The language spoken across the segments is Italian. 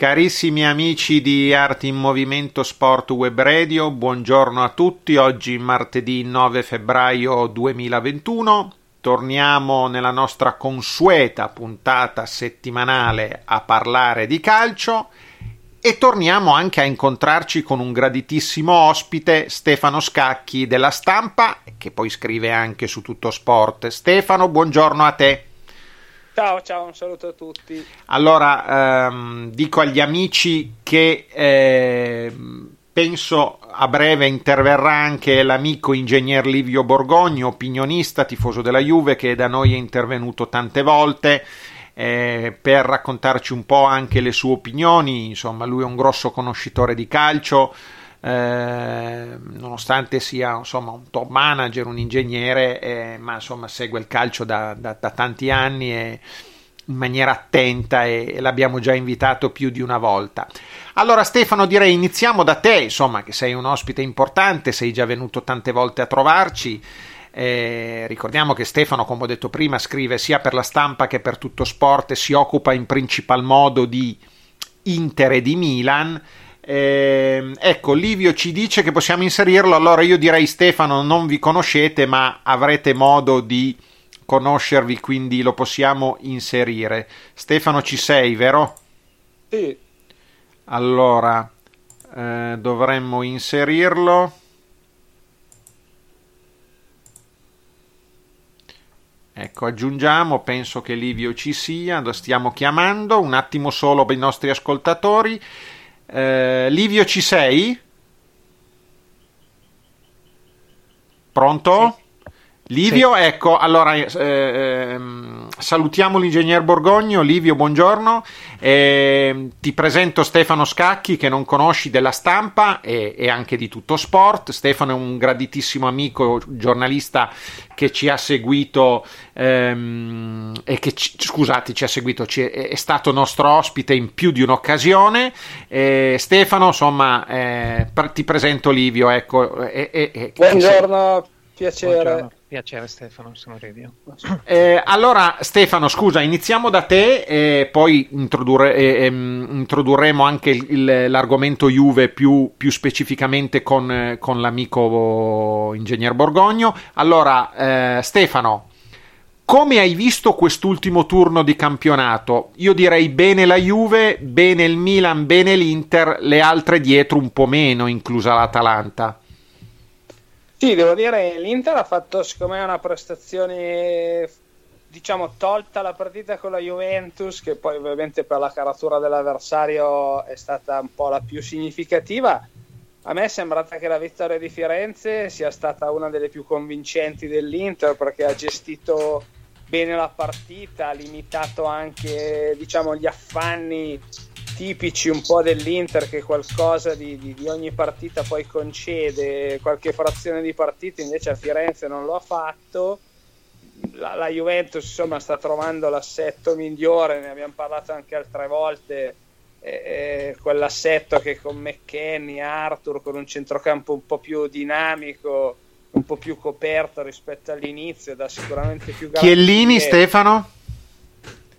Carissimi amici di Arti in Movimento Sport Web Radio, buongiorno a tutti. Oggi martedì 9 febbraio 2021. Torniamo nella nostra consueta puntata settimanale a parlare di calcio e torniamo anche a incontrarci con un graditissimo ospite, Stefano Scacchi della Stampa, che poi scrive anche su Tutto Sport. Stefano, buongiorno a te. Ciao, ciao, un saluto a tutti. Allora, ehm, dico agli amici che eh, penso a breve interverrà anche l'amico ingegner Livio Borgogno, opinionista, tifoso della Juve, che da noi è intervenuto tante volte eh, per raccontarci un po' anche le sue opinioni. Insomma, lui è un grosso conoscitore di calcio. Eh, nonostante sia insomma, un top manager, un ingegnere, eh, ma insomma segue il calcio da, da, da tanti anni e in maniera attenta e, e, l'abbiamo già invitato più di una volta. Allora Stefano direi iniziamo da te, insomma che sei un ospite importante, sei già venuto tante volte a trovarci. Eh, ricordiamo che Stefano, come ho detto prima, scrive sia per la stampa che per tutto sport e si occupa in principal modo di Inter e di Milan. Eh, ecco, Livio ci dice che possiamo inserirlo, allora io direi Stefano non vi conoscete ma avrete modo di conoscervi, quindi lo possiamo inserire. Stefano ci sei, vero? Sì. Allora, eh, dovremmo inserirlo. Ecco, aggiungiamo, penso che Livio ci sia, lo stiamo chiamando, un attimo solo per i nostri ascoltatori. Eh, Livio ci sei? Pronto? Sì. Livio, sì. ecco, allora eh, ehm, salutiamo l'ingegner Borgogno. Livio, buongiorno. Eh, ti presento Stefano Scacchi, che non conosci della stampa e, e, anche di tutto sport. Stefano è un graditissimo amico, giornalista che ci ha seguito ehm, e che, ci, scusate, ci ha seguito, ci è, è, stato nostro ospite in più di un'occasione. Eh, Stefano, insomma, eh, ti presento Livio. Ecco, buongiorno, piacere. Buongiorno. Piacere Stefano, sono Revio. Eh, allora Stefano, scusa, iniziamo da te e poi introdurre, eh, introdurremo anche il, il, l'argomento Juve più, più specificamente con, con, l'amico ingegner Borgogno. Allora eh, Stefano, come hai visto quest'ultimo turno di campionato? Io direi bene la Juve, bene il Milan, bene l'Inter, le altre dietro un po' meno, inclusa l'Atalanta. Sì, devo dire, l'Inter ha fatto secondo me una prestazione, diciamo, tolta la partita con la Juventus, che poi ovviamente per la caratura dell'avversario è stata un po' la più significativa. A me è sembrata che la vittoria di Firenze sia stata una delle più convincenti dell'Inter perché ha gestito bene la partita, ha limitato anche diciamo, gli affanni tipici un po' dell'Inter che qualcosa di, di, di, ogni partita poi concede qualche frazione di partita invece a Firenze non lo ha fatto la, la Juventus insomma sta trovando l'assetto migliore ne abbiamo parlato anche altre volte eh, quell'assetto che con McKenny, Arthur con un centrocampo un po' più dinamico un po' più coperto rispetto all'inizio da sicuramente più Chiellini Stefano?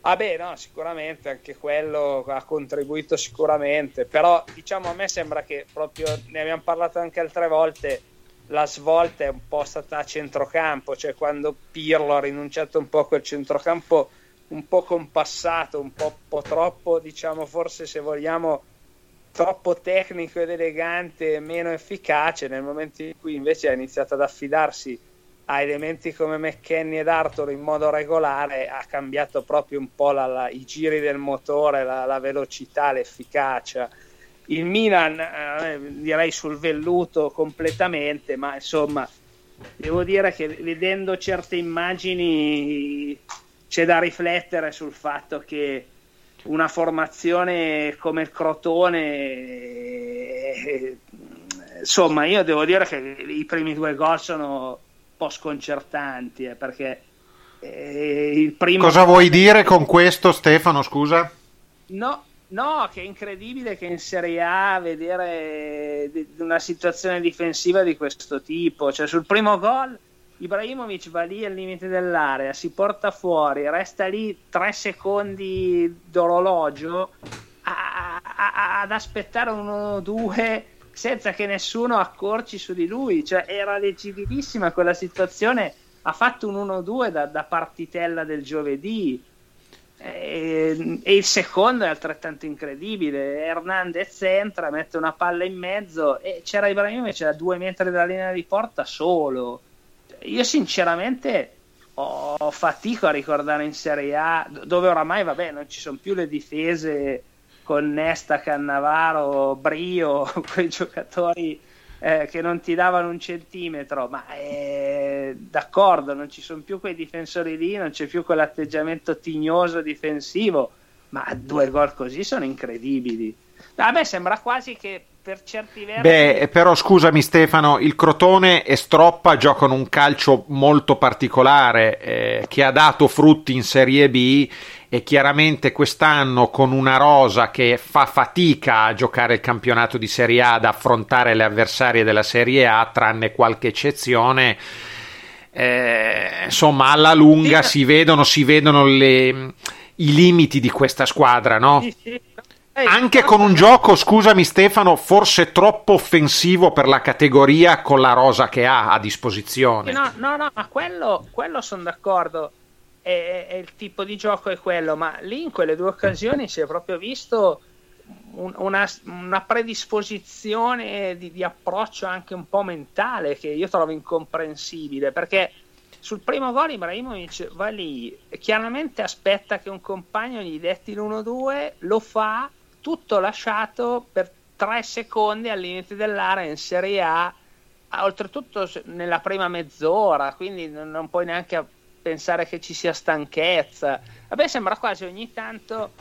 Ah beh, no, sicuramente anche quello ha contribuito sicuramente, però diciamo a me sembra che proprio, ne abbiamo parlato anche altre volte, la svolta è un po' stata a centrocampo, cioè quando Pirlo ha rinunciato un po' a quel centrocampo un po' compassato, un po', po troppo, diciamo forse se vogliamo, troppo tecnico ed elegante, meno efficace, nel momento in cui invece ha iniziato ad affidarsi a elementi come McKenny ed Arthur in modo regolare ha cambiato proprio un po' la, la, i giri del motore, la, la velocità, l'efficacia. Il Milan eh, direi sul velluto completamente, ma insomma devo dire che vedendo certe immagini c'è da riflettere sul fatto che una formazione come il Crotone, eh, insomma, io devo dire che i primi due gol sono po' sconcertanti eh, perché eh, il primo. Cosa vuoi dire con questo, Stefano? Scusa, no, no, che è incredibile che in Serie A vedere una situazione difensiva di questo tipo, cioè sul primo gol Ibrahimovic va lì al limite dell'area, si porta fuori, resta lì tre secondi d'orologio a, a, ad aspettare un 1-2 senza che nessuno accorci su di lui. Cioè, era leggibilissima quella situazione. Ha fatto un 1-2 da, da partitella del giovedì. E, e, il secondo è altrettanto incredibile. Hernandez entra, mette una palla in mezzo e c'era Ibrahimovic a due metri dalla linea di porta solo io sinceramente ho fatico a ricordare in Serie A dove oramai vabbè non ci sono più le difese con Nesta, Cannavaro, Brio, quei giocatori eh, che non ti davano un centimetro, ma eh, d'accordo, non ci sono più quei difensori lì, non c'è più quell'atteggiamento tignoso difensivo, ma due gol così sono incredibili. A me sembra quasi che per certi versi. Beh, però scusami Stefano, il Crotone e Stroppa giocano un calcio molto particolare eh, che ha dato frutti in Serie B e chiaramente quest'anno con una rosa che fa fatica a giocare il campionato di Serie A, ad affrontare le avversarie della Serie A, tranne qualche eccezione. Eh, insomma, alla lunga si vedono, si vedono le, i limiti di questa squadra, no? Sì, sì anche con un gioco, scusami Stefano, forse troppo offensivo per la categoria con la rosa che ha a disposizione. No, no, no, ma quello, quello sono d'accordo. È, è, il tipo di gioco è quello, ma lì in quelle due occasioni si è proprio visto un, una, una, predisposizione di, di, approccio anche un po' mentale che io trovo incomprensibile perché sul primo gol Ibrahimovic va lì, chiaramente aspetta che un compagno gli detti l'1-2, lo fa tutto lasciato per tre secondi al limite dell'area in Serie A, oltretutto nella prima mezz'ora, quindi non puoi neanche pensare che ci sia stanchezza. A me sembra quasi ogni tanto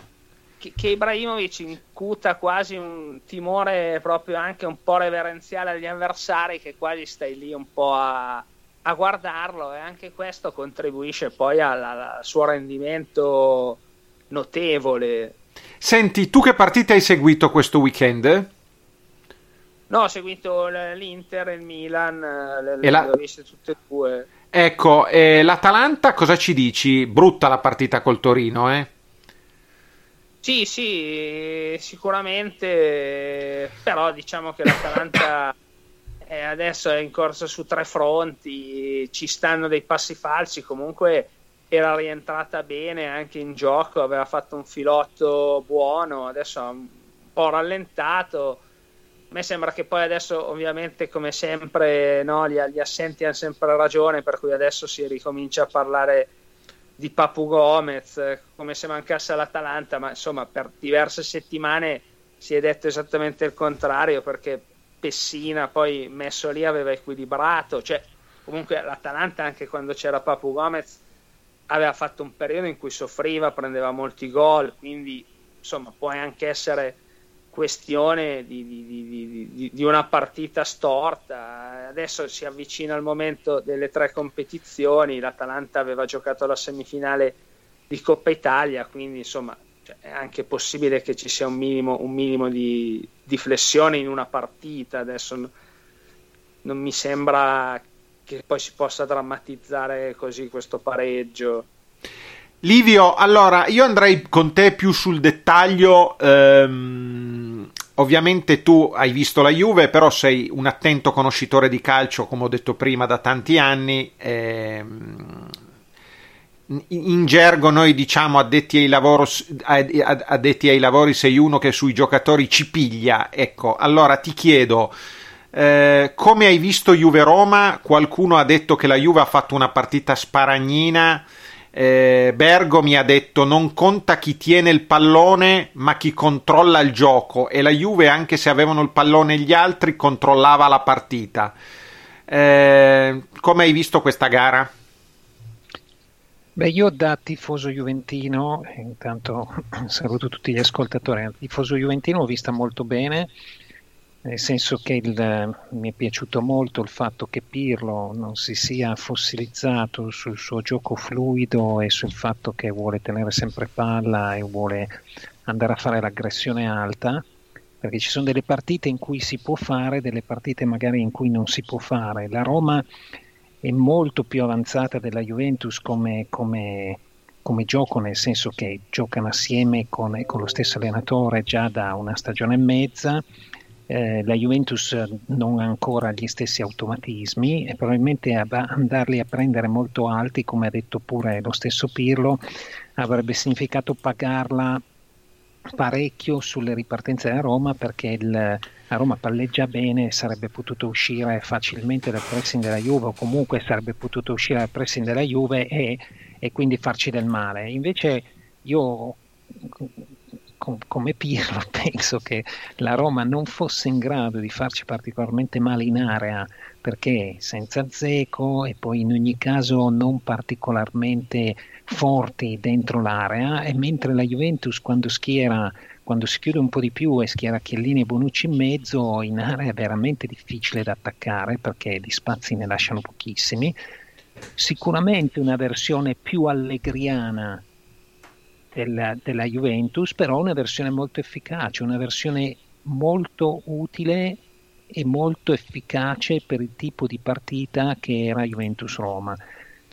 che, che Ibrahimovic incuta quasi un timore proprio anche un po' reverenziale agli avversari che quasi stai lì un po' a, a guardarlo e anche questo contribuisce poi al, al suo rendimento notevole Senti, tu che partite hai seguito questo weekend? No, ho seguito l'Inter e il Milan, le, le la... ho viste tutte e due. Ecco, eh, l'Atalanta cosa ci dici? Brutta la partita col Torino, eh? Sì, sì, sicuramente, però diciamo che l'Atalanta è adesso è in corsa su tre fronti, ci stanno dei passi falsi, comunque era rientrata bene anche in gioco, aveva fatto un filotto buono, adesso ha un po' rallentato. A me sembra che poi adesso, ovviamente, come sempre, no, gli, gli, assenti hanno sempre ragione, per cui adesso si ricomincia a parlare di Papu Gomez, come se mancasse l'Atalanta, ma insomma, per diverse settimane si è detto esattamente il contrario, perché Pessina poi messo lì aveva equilibrato, cioè comunque l'Atalanta anche quando c'era Papu Gomez aveva fatto un periodo in cui soffriva, prendeva molti gol, quindi insomma può anche essere questione di, di, di, di, una partita storta. Adesso si avvicina il momento delle tre competizioni, l'Atalanta aveva giocato la semifinale di Coppa Italia, quindi insomma cioè, è anche possibile che ci sia un minimo, un minimo di, flessione in una partita. Adesso non mi sembra che poi si possa drammatizzare così questo pareggio. Livio, allora io andrei con te più sul dettaglio. Ehm, ovviamente tu hai visto la Juve, però sei un attento conoscitore di calcio, come ho detto prima, da tanti anni. Ehm, in gergo noi diciamo addetti ai, lavoro, addetti ai lavori sei uno che sui giocatori ci piglia. Ecco, allora ti chiedo eh, come hai visto Juve-Roma? Qualcuno ha detto che la Juve ha fatto una partita sparagnina. Eh, Bergo mi ha detto non conta chi tiene il pallone ma chi controlla il gioco e la Juve anche se avevano il pallone gli altri controllava la partita. Eh, come hai visto questa gara? Beh, io da tifoso juventino, intanto saluto tutti gli ascoltatori, tifoso juventino l'ho vista molto bene, nel senso che il, mi è piaciuto molto il fatto che Pirlo non si sia fossilizzato sul suo gioco fluido e sul fatto che vuole tenere sempre palla e vuole andare a fare l'aggressione alta, perché ci sono delle partite in cui si può fare, delle partite magari in cui non si può fare. La Roma è molto più avanzata della Juventus come, come, come gioco, nel senso che giocano assieme con, con, lo stesso allenatore già da una stagione e mezza. Eh, la Juventus non ha ancora gli stessi automatismi e probabilmente andarli a prendere molto alti, come ha detto pure lo stesso Pirlo, avrebbe significato pagarla parecchio sulle ripartenze della Roma perché il, la Roma palleggia bene e sarebbe potuto uscire facilmente dal pressing della Juve o comunque sarebbe potuto uscire dal pressing della Juve e, e quindi farci del male. Invece io come Pirlo penso che la Roma non fosse in grado di farci particolarmente male in area perché senza Zeco e poi in ogni caso non particolarmente forti dentro l'area e mentre la Juventus quando schiera quando si chiude un po' di più e schiera Chiellini e Bonucci in mezzo in area è veramente difficile da attaccare perché di spazi ne lasciano pochissimi. Sicuramente una versione più allegriana della, della Juventus però una versione molto efficace una versione molto utile e molto efficace per il tipo di partita che era Juventus-Roma.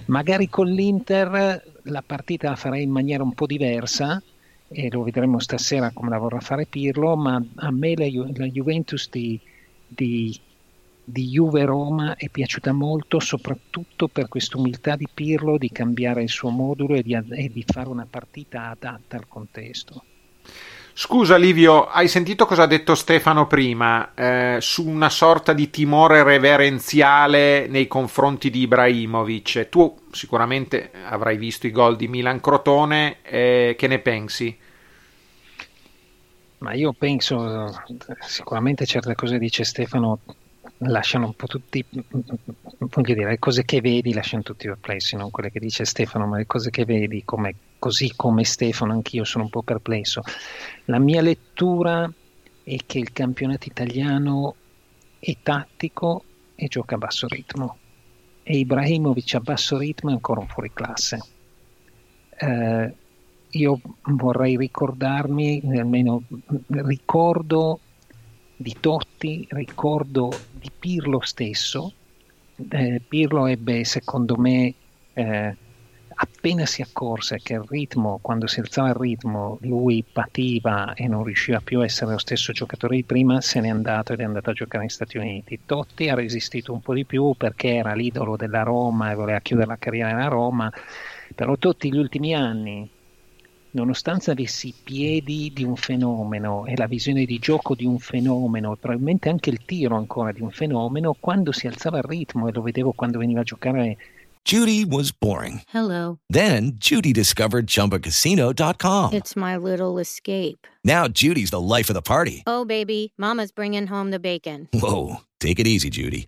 Magari con l'Inter la partita la farei in maniera un po' diversa e lo vedremo stasera come la vorrà fare Pirlo, ma a me la, la Juventus di, di, di Juve-Roma è piaciuta molto, soprattutto per questa umiltà di Pirlo di cambiare il suo modulo e di, e di fare una partita adatta al contesto. Scusa Livio, hai sentito cosa ha detto Stefano prima eh, su una sorta di timore reverenziale nei confronti di Ibrahimovic? Tu sicuramente avrai visto i gol di Milan Crotone, eh, che ne pensi? Ma io penso, sicuramente certe cose dice Stefano lasciano un po' tutti, voglio dire, le cose che vedi lasciano tutti perplessi, non quelle che dice Stefano, ma le cose che vedi, come, così come Stefano, anch'io sono un po' perplesso. La mia lettura è che il campionato italiano è tattico e gioca a basso ritmo e Ibrahimovic a basso ritmo è ancora un fuoriclasse. Eh, io vorrei ricordarmi, almeno ricordo di Totti, ricordo di Pirlo stesso. Eh, Pirlo ebbe, secondo me, eh, appena si accorse che il ritmo, quando si alzava il ritmo, lui pativa e non riusciva più a essere lo stesso giocatore di prima, se n'è andato ed è andato a giocare negli Stati Uniti. Totti ha resistito un po' di più perché era l'idolo della Roma e voleva chiudere la carriera nella Roma, però Totti gli ultimi anni nonostante avessi i piedi di un fenomeno e la visione di gioco di un fenomeno, e probabilmente anche il tiro ancora di un fenomeno, quando si alzava il ritmo e lo vedevo quando veniva a giocare. Judy was boring. Hello. Then Judy discovered chumbacasino.com. It's my little escape. Now Judy's the life of the party. Oh, baby, Mama's bringing home the bacon. Whoa. Take it easy, Judy.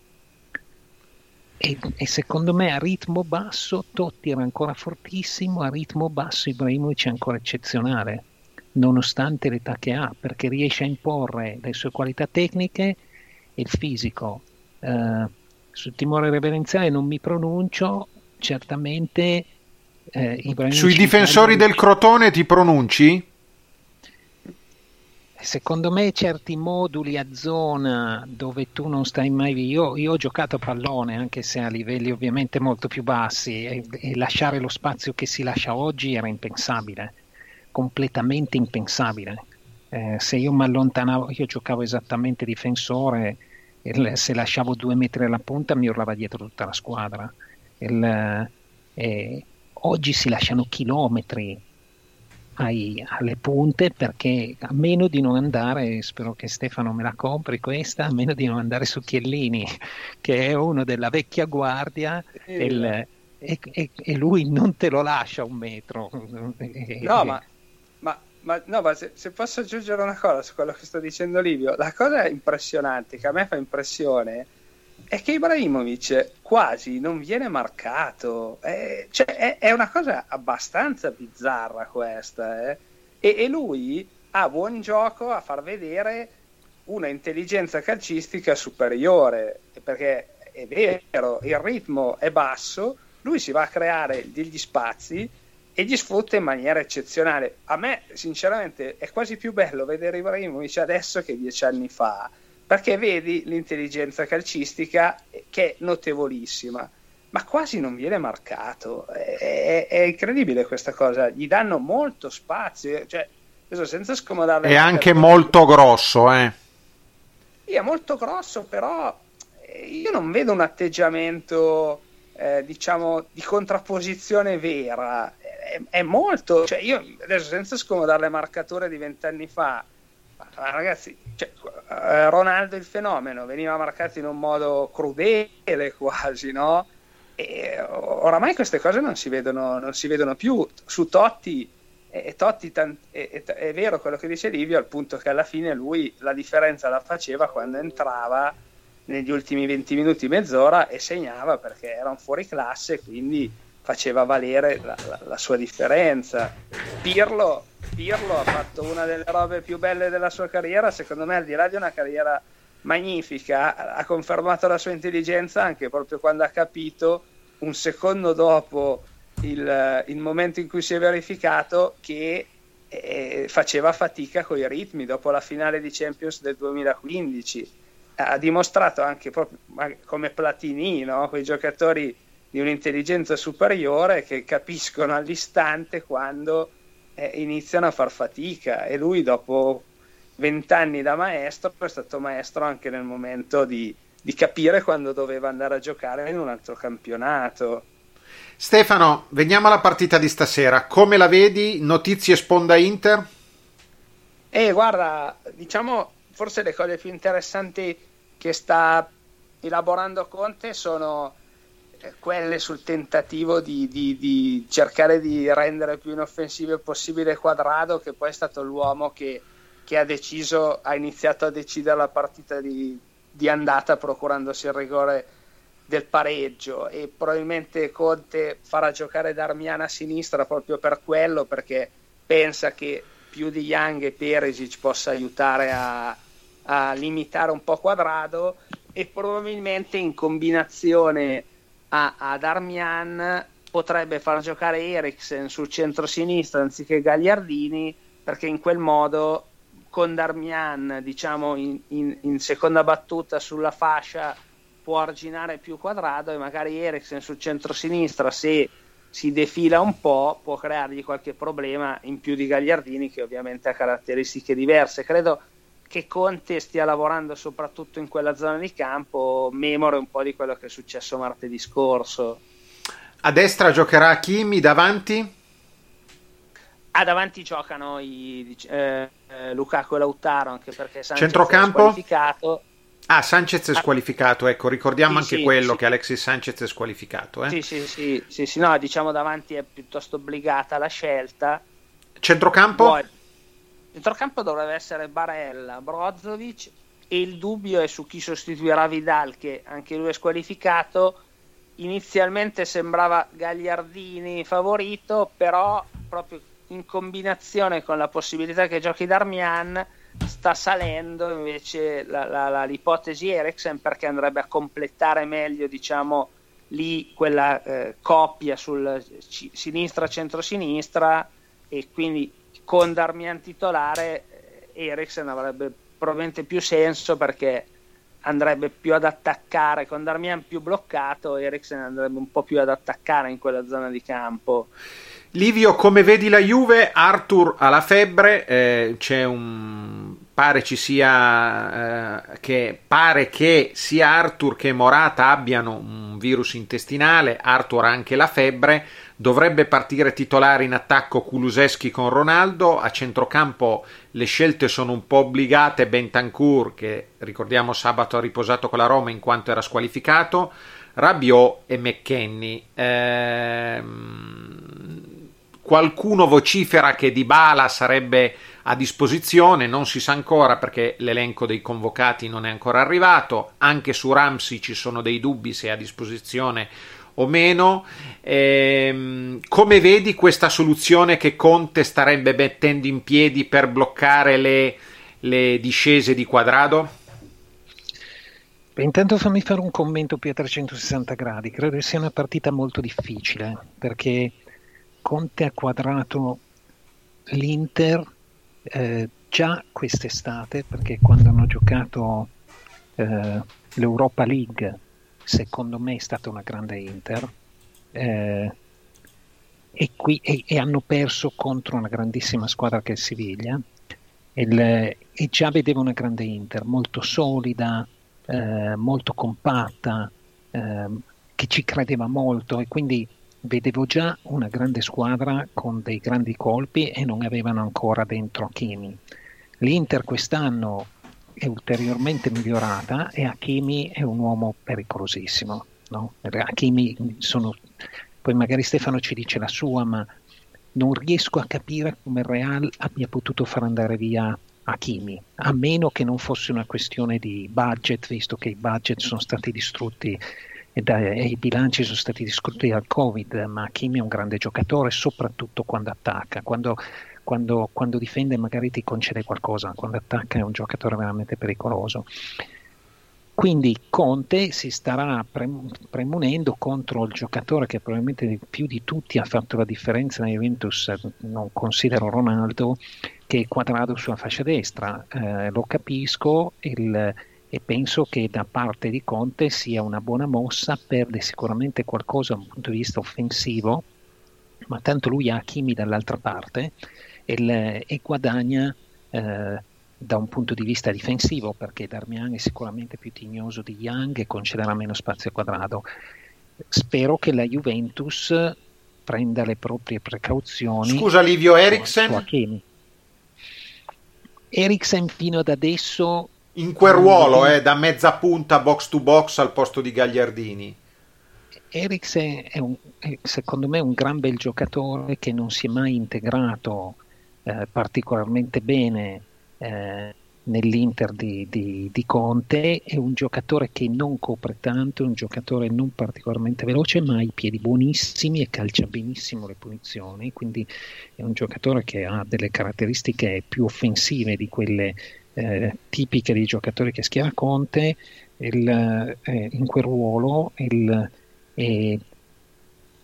E, e, secondo me a ritmo basso Totti era ancora fortissimo, a ritmo basso Ibrahimovic è ancora eccezionale, nonostante l'età che ha, perché riesce a imporre le sue qualità tecniche e il fisico. Uh, sul timore reverenziale non mi pronuncio, certamente eh, Sui difensori del Crotone ti pronunci? Secondo me certi moduli a zona dove tu non stai mai io, io ho giocato a pallone anche se a livelli ovviamente molto più bassi e, e lasciare lo spazio che si lascia oggi era impensabile completamente impensabile. Eh, se io mi allontanavo io giocavo esattamente difensore il, se lasciavo due metri alla punta mi urlava dietro tutta la squadra. Il, eh, oggi si lasciano chilometri ai, alle punte perché a meno di non andare, spero che Stefano me la compri questa, a meno di non andare su Chiellini, che è uno della vecchia guardia, eh, il, e, e, e, lui non te lo lascia un metro. No, ma, ma, ma, no, ma se, se, posso aggiungere una cosa su quello che sta dicendo Livio, la cosa impressionante, che a me fa impressione, è che Ibrahimovic quasi non viene marcato. È, cioè, è, è una cosa abbastanza bizzarra questa. Eh? E, e, lui ha buon gioco a far vedere una intelligenza calcistica superiore, perché è vero, il ritmo è basso, lui si va a creare degli spazi e gli sfrutta in maniera eccezionale. A me, sinceramente, è quasi più bello vedere Ibrahimovic adesso che dieci anni fa perché vedi l'intelligenza calcistica che è notevolissima, ma quasi non viene marcato. È, è, è incredibile questa cosa, gli danno molto spazio, cioè, senza scomodare. È anche molto grosso, eh. Sì, è molto grosso, però eh, io non vedo un atteggiamento, eh, diciamo, di contrapposizione vera. È, è molto, cioè io adesso senza scomodare le marcature di vent'anni fa, ragazzi, cioè, eh, Ronaldo il fenomeno veniva marcato in un modo crudele quasi, no? E oramai queste cose non si vedono, non si vedono più. Su Totti, eh, Totti tant- è, è, è, vero quello che dice Livio, al punto che alla fine lui la differenza la faceva quando entrava negli ultimi 20 minuti, mezz'ora e segnava perché era un fuori classe, quindi faceva valere la, la, la sua differenza. Pirlo Pirlo ha fatto una delle robe più belle della sua carriera, secondo me al di là di una carriera magnifica, ha confermato la sua intelligenza anche proprio quando ha capito un secondo dopo il, il momento in cui si è verificato che eh, faceva fatica con i ritmi dopo la finale di Champions del 2015 ha dimostrato anche proprio come Platini no? quei giocatori di un'intelligenza superiore che capiscono all'istante quando eh, iniziano a far fatica e lui dopo vent'anni da maestro è stato maestro anche nel momento di, di capire quando doveva andare a giocare in un altro campionato. Stefano, veniamo alla partita di stasera. Come la vedi? Notizie sponda Inter? Eh, guarda, diciamo forse le cose più interessanti che sta elaborando Conte sono quelle sul tentativo di, di, di, cercare di rendere più inoffensivo possibile Quadrado, che poi è stato l'uomo che, che ha deciso, ha iniziato a decidere la partita di, di andata procurandosi il rigore del pareggio. E probabilmente Conte farà giocare Darmian a sinistra proprio per quello perché pensa che più di Young e Perisic possa aiutare a, a limitare un po' Quadrado. E probabilmente in combinazione a, a Darmian potrebbe far giocare Eriksen sul centro-sinistra anziché Gagliardini perché in quel modo con Darmian diciamo in, in, in, seconda battuta sulla fascia può arginare più quadrato e magari Eriksen sul centro-sinistra se si defila un po' può creargli qualche problema in più di Gagliardini che ovviamente ha caratteristiche diverse. Credo che Conte stia lavorando soprattutto in quella zona di campo, memore un po' di quello che è successo martedì scorso. A destra giocherà Kimi, davanti? Ah, davanti giocano i, eh, eh, Lukaku e Lautaro, anche perché Sanchez Centrocampo? è squalificato. Ah, Sanchez è squalificato, ecco, ricordiamo sì, anche sì, quello sì. che Alexis Sanchez è squalificato. Eh? Sì, sì, sì, sì, sì, no, diciamo davanti è piuttosto obbligata la scelta. Centrocampo? Poi, Centrocampo dovrebbe essere Barella, Brozovic e il dubbio è su chi sostituirà Vidal che anche lui è squalificato. Inizialmente sembrava Gagliardini favorito, però proprio in combinazione con la possibilità che giochi Darmian sta salendo invece la, la, la, l'ipotesi Eriksen perché andrebbe a completare meglio diciamo lì quella eh, coppia sul sinistra centro sinistra e quindi con Darmian titolare Eriksen avrebbe probabilmente più senso perché andrebbe più ad attaccare. Con Darmian più bloccato Eriksen andrebbe un po' più ad attaccare in quella zona di campo. Livio come vedi la Juve? Arthur ha la febbre eh, c'è un pare ci sia eh, che pare che sia Arthur che Morata abbiano un virus intestinale Arthur ha anche la febbre dovrebbe partire titolare in attacco Kuluseschi con Ronaldo a centrocampo le scelte sono un po' obbligate Bentancur che ricordiamo sabato ha riposato con la Roma in quanto era squalificato Rabiot e McKenny. Ehm, qualcuno vocifera che Dybala sarebbe a disposizione, non si sa ancora perché l'elenco dei convocati non è ancora arrivato, anche su Ramsey ci sono dei dubbi se è a disposizione o meno. Ehm, come vedi questa soluzione che Conte starebbe mettendo in piedi per bloccare le, le discese di quadrado? Intanto fammi fare un commento più a 360 gradi. Credo sia una partita molto difficile perché Conte ha quadrato l'Inter eh, già quest'estate, perché quando hanno giocato eh, l'Europa League, secondo me è stata una grande Inter. Eh, e, qui, e, e, hanno perso contro una grandissima squadra che è Siviglia. Il, e già vedevo una grande Inter, molto solida, eh, molto compatta, eh, che ci credeva molto e quindi vedevo già una grande squadra con dei grandi colpi e non avevano ancora dentro Hakimi. L'Inter quest'anno è ulteriormente migliorata e Hakimi è un uomo pericolosissimo. No? Hakimi sono... Poi magari Stefano ci dice la sua, ma non riesco a capire come il Real abbia potuto far andare via Hakimi, a meno che non fosse una questione di budget, visto che i budget sono stati distrutti e, da, e, i bilanci sono stati distrutti dal Covid, ma Kimi è un grande giocatore, soprattutto quando attacca, quando, quando, quando difende magari ti concede qualcosa, quando attacca è un giocatore veramente pericoloso. Quindi Conte si starà premunendo contro il giocatore che probabilmente più di tutti ha fatto la differenza nella Juventus, non considero Ronaldo, che è quadrato sulla fascia destra. Eh, lo capisco, il, e penso che da parte di Conte sia una buona mossa, perde sicuramente qualcosa da un punto di vista offensivo, ma tanto lui ha Kimi dall'altra parte e, e guadagna eh, da un punto di vista difensivo perché Darmian è sicuramente più tignoso di Young e concederà meno spazio quadrato. Spero che la Juventus prenda le proprie precauzioni. Scusa Livio Eriksen. Eriksen fino ad adesso in quel ruolo, eh, da mezza punta box to box al posto di Gagliardini. Eriksen è, un, è secondo me un gran bel giocatore che non si è mai integrato eh, particolarmente bene eh, nell'Inter di, di, di, Conte, è un giocatore che non copre tanto, è un giocatore non particolarmente veloce, ma ha i piedi buonissimi e calcia benissimo le punizioni, quindi è un giocatore che ha delle caratteristiche più offensive di quelle eh, tipiche dei giocatori che schiera Conte, il, eh, in quel ruolo il, eh,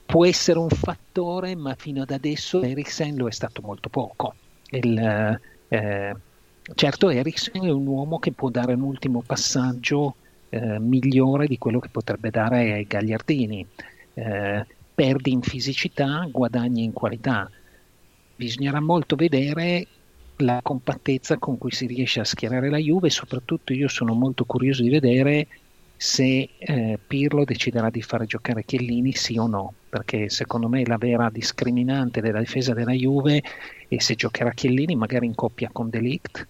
può essere un fattore, ma fino ad adesso Eriksen lo è stato molto poco. Il, eh, certo, Eriksen è un uomo che può dare un ultimo passaggio eh, migliore di quello che potrebbe dare ai Gagliardini. Eh, perdi in fisicità, guadagni in qualità. Bisognerà molto vedere la compattezza con cui si riesce a schierare la Juve e soprattutto io sono molto curioso di vedere se eh, Pirlo deciderà di fare giocare Chiellini sì o no, perché secondo me la vera discriminante della difesa della Juve è se giocherà Chiellini magari in coppia con Delict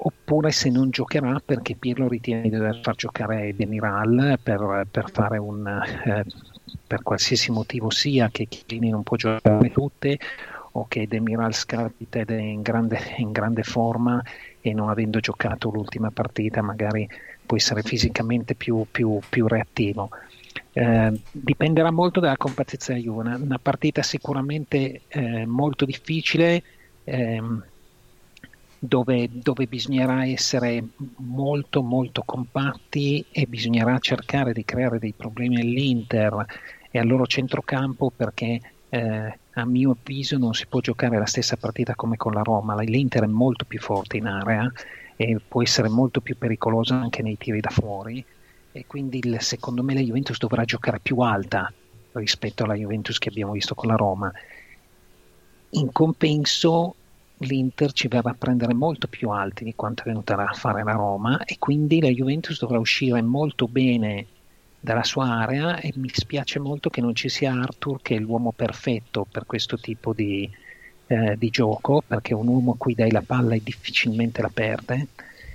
oppure se non giocherà perché Pirlo ritiene di dover far giocare Demiral per, per fare un eh, per qualsiasi motivo sia che Chiellini non può giocare tutte o che Demiral Scarpited è in grande, in grande forma e non avendo giocato l'ultima partita magari può essere fisicamente più, più, più reattivo. Eh, dipenderà molto dalla compattezza di Juve, una, una partita sicuramente eh, molto difficile ehm, dove, dove, bisognerà essere molto molto compatti e bisognerà cercare di creare dei problemi all'Inter e al loro centrocampo perché eh, a mio avviso non si può giocare la stessa partita come con la Roma, l'Inter è molto più forte in area e può essere molto più pericolosa anche nei tiri da fuori e quindi il, secondo me la Juventus dovrà giocare più alta rispetto alla Juventus che abbiamo visto con la Roma. In compenso l'Inter ci verrà a prendere molto più alti di quanto è venuta a fare la Roma e quindi la Juventus dovrà uscire molto bene dalla sua area e mi spiace molto che non ci sia Arthur che è l'uomo perfetto per questo tipo di, eh, di gioco perché un uomo a cui dai la palla e difficilmente la perde.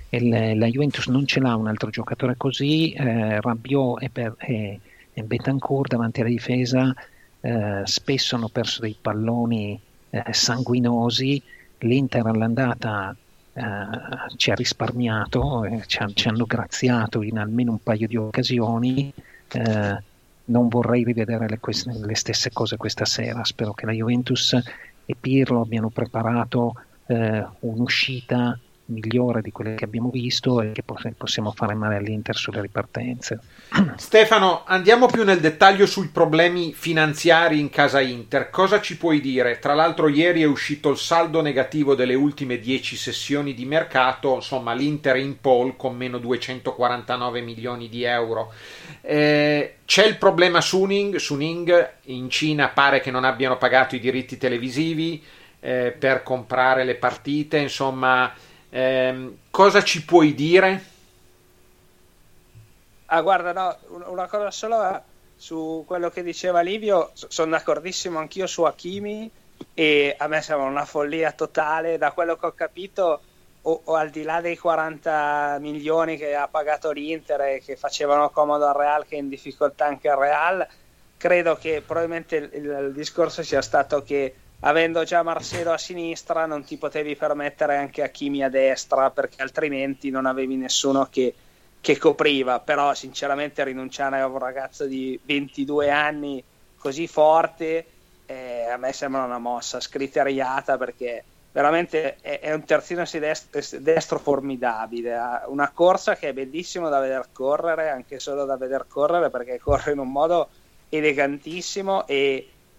E la Juventus non ce l'ha un altro giocatore così eh, Rabiot e, per, e, e Betancourt davanti alla difesa eh, spesso hanno perso dei palloni eh, sanguinosi. l'Inter all'andata Uh, ci ha risparmiato, eh, ci, ha, ci, hanno graziato in almeno un paio di occasioni. Uh, non vorrei rivedere le, le, stesse cose questa sera. Spero che la Juventus e Pirlo abbiano preparato uh, un'uscita migliore di quelle che abbiamo visto e che possiamo fare male all'Inter sulle ripartenze. Stefano, andiamo più nel dettaglio sui problemi finanziari in casa Inter. Cosa ci puoi dire? Tra l'altro ieri è uscito il saldo negativo delle ultime 10 sessioni di mercato, insomma l'Inter in pole con meno 249 milioni di euro. Eh, c'è il problema Suning, Suning in Cina pare che non abbiano pagato i diritti televisivi eh, per comprare le partite, insomma eh, cosa ci puoi dire? Ah, guarda, no, una cosa solo su quello che diceva Livio, sono d'accordissimo anch'io su Hakimi e a me sembra una follia totale, da quello che ho capito, o, o, al di là dei 40 milioni che ha pagato l'Inter e che facevano comodo al Real, che è in difficoltà anche il Real, credo che probabilmente il, il, il discorso sia stato che avendo già Marcelo a sinistra non ti potevi permettere anche Hakimi a destra perché altrimenti non avevi nessuno che, che copriva però sinceramente rinunciare a un ragazzo di 22 anni così forte eh, a me sembra una mossa scriteriata perché veramente è, è un terzino destro, destro formidabile ha una corsa che è bellissimo da vedere correre anche solo da vedere correre perché corre in un modo elegantissimo e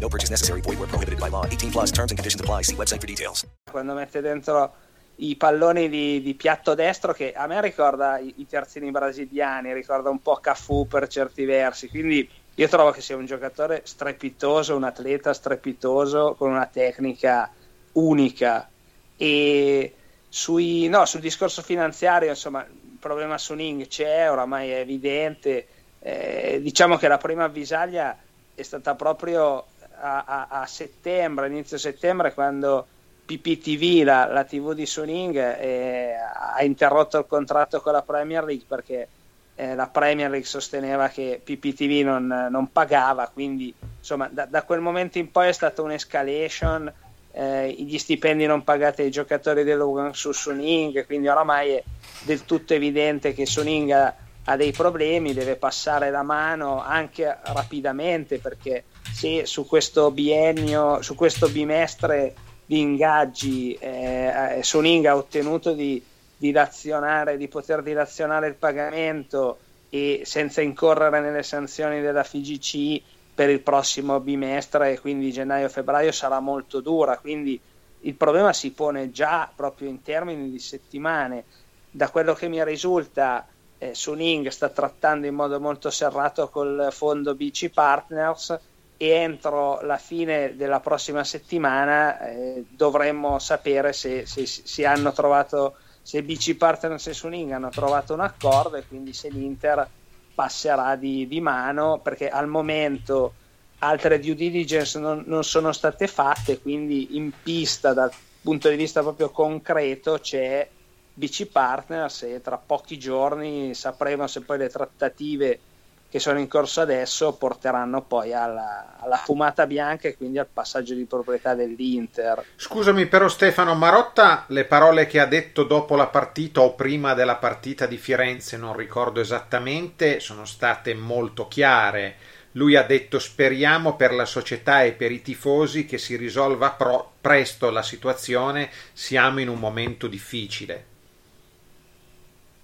No purchase necessary. Void where prohibited by law. 18 plus terms and conditions apply. See website for details. Quando mette dentro i palloni di, di piatto destro che a me ricorda i, i terzini brasiliani, ricorda un po' Cafu per certi versi. Quindi io trovo che sia un giocatore strepitoso, un atleta strepitoso con una tecnica unica. E sui, no, sul discorso finanziario, insomma, il problema su Ning c'è, oramai è evidente. Eh, diciamo che la prima avvisaglia è stata proprio a, a, a settembre, inizio settembre, quando PPTV, la, la TV di Suning, eh, ha interrotto il contratto con la Premier League perché eh, la Premier League sosteneva che PPTV non, non pagava, quindi insomma da, da, quel momento in poi è stata un'escalation, eh, gli stipendi non pagati ai giocatori dell'Ugan su Suning, quindi oramai è del tutto evidente che Suning ha, ha dei problemi, deve passare la mano anche rapidamente perché se su questo biennio, su questo bimestre di ingaggi eh, Suning ha ottenuto di dilazionare, di poter dilazionare il pagamento e senza incorrere nelle sanzioni della FIGC per il prossimo bimestre, quindi gennaio-febbraio sarà molto dura, quindi il problema si pone già proprio in termini di settimane. Da quello che mi risulta, eh, Suning sta trattando in modo molto serrato col fondo BC Partners e entro la fine della prossima settimana eh, dovremmo sapere se, se, se, hanno trovato se BC Partners e Suning hanno trovato un accordo e quindi se l'Inter passerà di, di mano perché al momento altre due diligence non, non, sono state fatte quindi in pista dal punto di vista proprio concreto c'è BC Partners e tra pochi giorni sapremo se poi le trattative che sono in corso adesso porteranno poi alla, alla, fumata bianca e quindi al passaggio di proprietà dell'Inter. Scusami però Stefano Marotta, le parole che ha detto dopo la partita o prima della partita di Firenze, non ricordo esattamente, sono state molto chiare. Lui ha detto speriamo per la società e per i tifosi che si risolva pro- presto la situazione, siamo in un momento difficile.